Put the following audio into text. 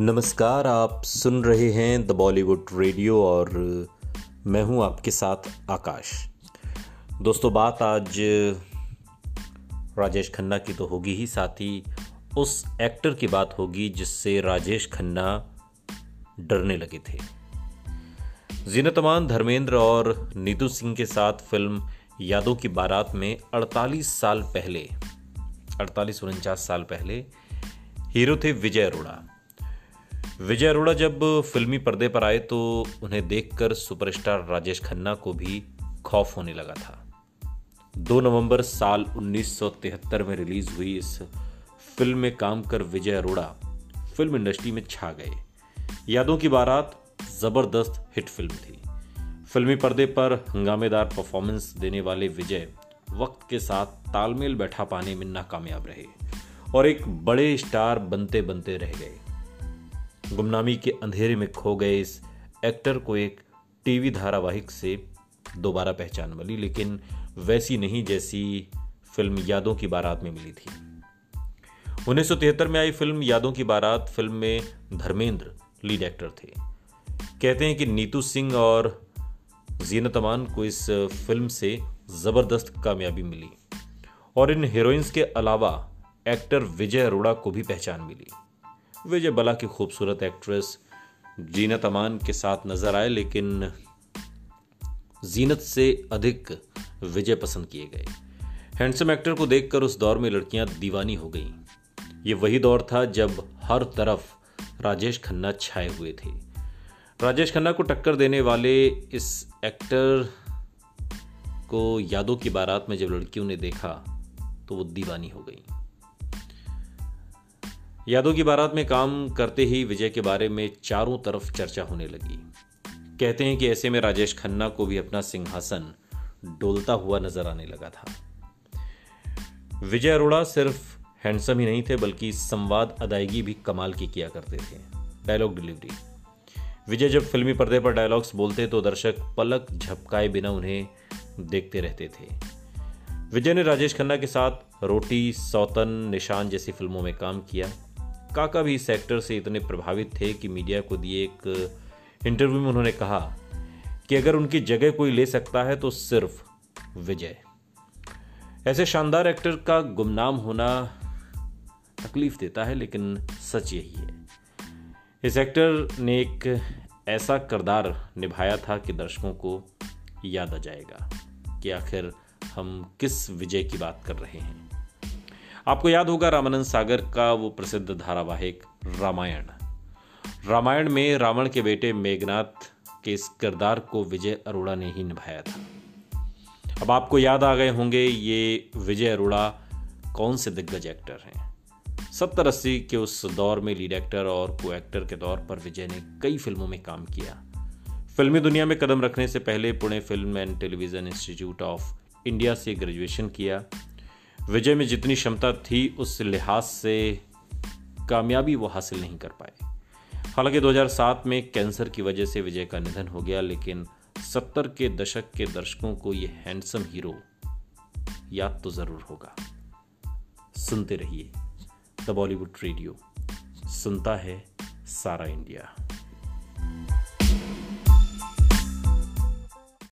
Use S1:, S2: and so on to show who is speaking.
S1: नमस्कार, आप सुन रहे हैं द बॉलीवुड रेडियो और मैं हूँ आपके साथ आकाश। दोस्तों, बात आज राजेश खन्ना की तो होगी ही, साथ ही उस एक्टर की बात होगी जिससे राजेश खन्ना डरने लगे थे। जीनत अमान, धर्मेंद्र और नीतू सिंह के साथ फ़िल्म यादों की बारात में 48 साल पहले, अड़तालीस उनचास साल पहले हीरो थे विजय अरोड़ा। विजय अरोड़ा जब फिल्मी पर्दे पर आए तो उन्हें देखकर सुपरस्टार राजेश खन्ना को भी खौफ होने लगा था। 2 नवंबर साल 1973 में रिलीज़ हुई इस फ़िल्म में काम कर विजय अरोड़ा फ़िल्म इंडस्ट्री में छा गए। यादों की बारात ज़बरदस्त हिट फ़िल्म थी। फिल्मी पर्दे पर हंगामेदार परफॉर्मेंस देने वाले विजय वक्त के साथ तालमेल बैठा पाने में नाकामयाब रहे और एक बड़े स्टार बनते बनते रह गए। गुमनामी के अंधेरे में खो गए इस एक्टर को एक टीवी धारावाहिक से दोबारा पहचान मिली, लेकिन वैसी नहीं जैसी फ़िल्म यादों की बारात में मिली थी। उन्नीस सौ तिहत्तर में आई फ़िल्म यादों की बारात फ़िल्म में धर्मेंद्र लीड एक्टर थे। कहते हैं कि नीतू सिंह और जीनत अमान को इस फ़िल्म से ज़बरदस्त कामयाबी मिली और इन हीरोइंस के अलावा एक्टर विजय अरोड़ा को भी पहचान मिली। विजय बला की खूबसूरत एक्ट्रेस जीनत अमान के साथ नज़र आए, लेकिन जीनत से अधिक विजय पसंद किए गए। हैंडसम एक्टर को देखकर उस दौर में लड़कियाँ दीवानी हो गईं। ये वही दौर था जब हर तरफ़ राजेश खन्ना छाए हुए थे। राजेश खन्ना को टक्कर देने वाले इस एक्टर को यादों की बारात में जब लड़कियों ने देखा तो वो दीवानी हो गई। यादों की बारात में काम करते ही विजय के बारे में चारों तरफ़ चर्चा होने लगी। कहते हैं कि ऐसे में राजेश खन्ना को भी अपना सिंहासन डोलता हुआ नज़र आने लगा था। विजय अरोड़ा सिर्फ़ हैंडसम ही नहीं थे, बल्कि संवाद अदायगी भी कमाल की किया करते थे। डायलॉग डिलीवरी विजय जब फिल्मी पर्दे पर डायलॉग्स बोलते तो दर्शक पलक झपकाए बिना उन्हें देखते रहते थे। विजय ने राजेश खन्ना के साथ रोटी, सौतन, निशान जैसी फ़िल्मों में काम किया। काका भी इस सेक्टर से इतने प्रभावित थे कि मीडिया को दिए एक इंटरव्यू में उन्होंने कहा कि अगर उनकी जगह कोई ले सकता है तो सिर्फ़ विजय। ऐसे शानदार एक्टर का गुमनाम होना तकलीफ़ देता है, लेकिन सच यही है। इस एक्टर ने एक ऐसा किरदार निभाया था कि दर्शकों को याद आ जाएगा कि आखिर हम किस विजय की बात कर रहे हैं। आपको याद होगा रामानंद सागर का वो प्रसिद्ध धारावाहिक रामायण। रामायण में रावण के बेटे मेघनाथ के इस किरदार को विजय अरोड़ा ने ही निभाया था। अब आपको याद आ गए होंगे ये विजय अरोड़ा कौन से दिग्गज एक्टर हैं? सत्तर अस्सी के उस दौर में लीड एक्टर और को एक्टर के तौर पर विजय ने कई फ़िल्मों में काम किया। फिल्मी दुनिया में कदम रखने से पहले Pune film and television institute of India से ग्रेजुएशन किया। विजय में जितनी क्षमता थी, उस लिहाज से कामयाबी वो हासिल नहीं कर पाए। हालाँकि 2007 में कैंसर की वजह से विजय का निधन हो गया, लेकिन 70 के दशक के दर्शकों को ये हैंडसम हीरो याद तो ज़रूर होगा। सुनते रहिए द बॉलीवुड रेडियो। सुनता है सारा इंडिया।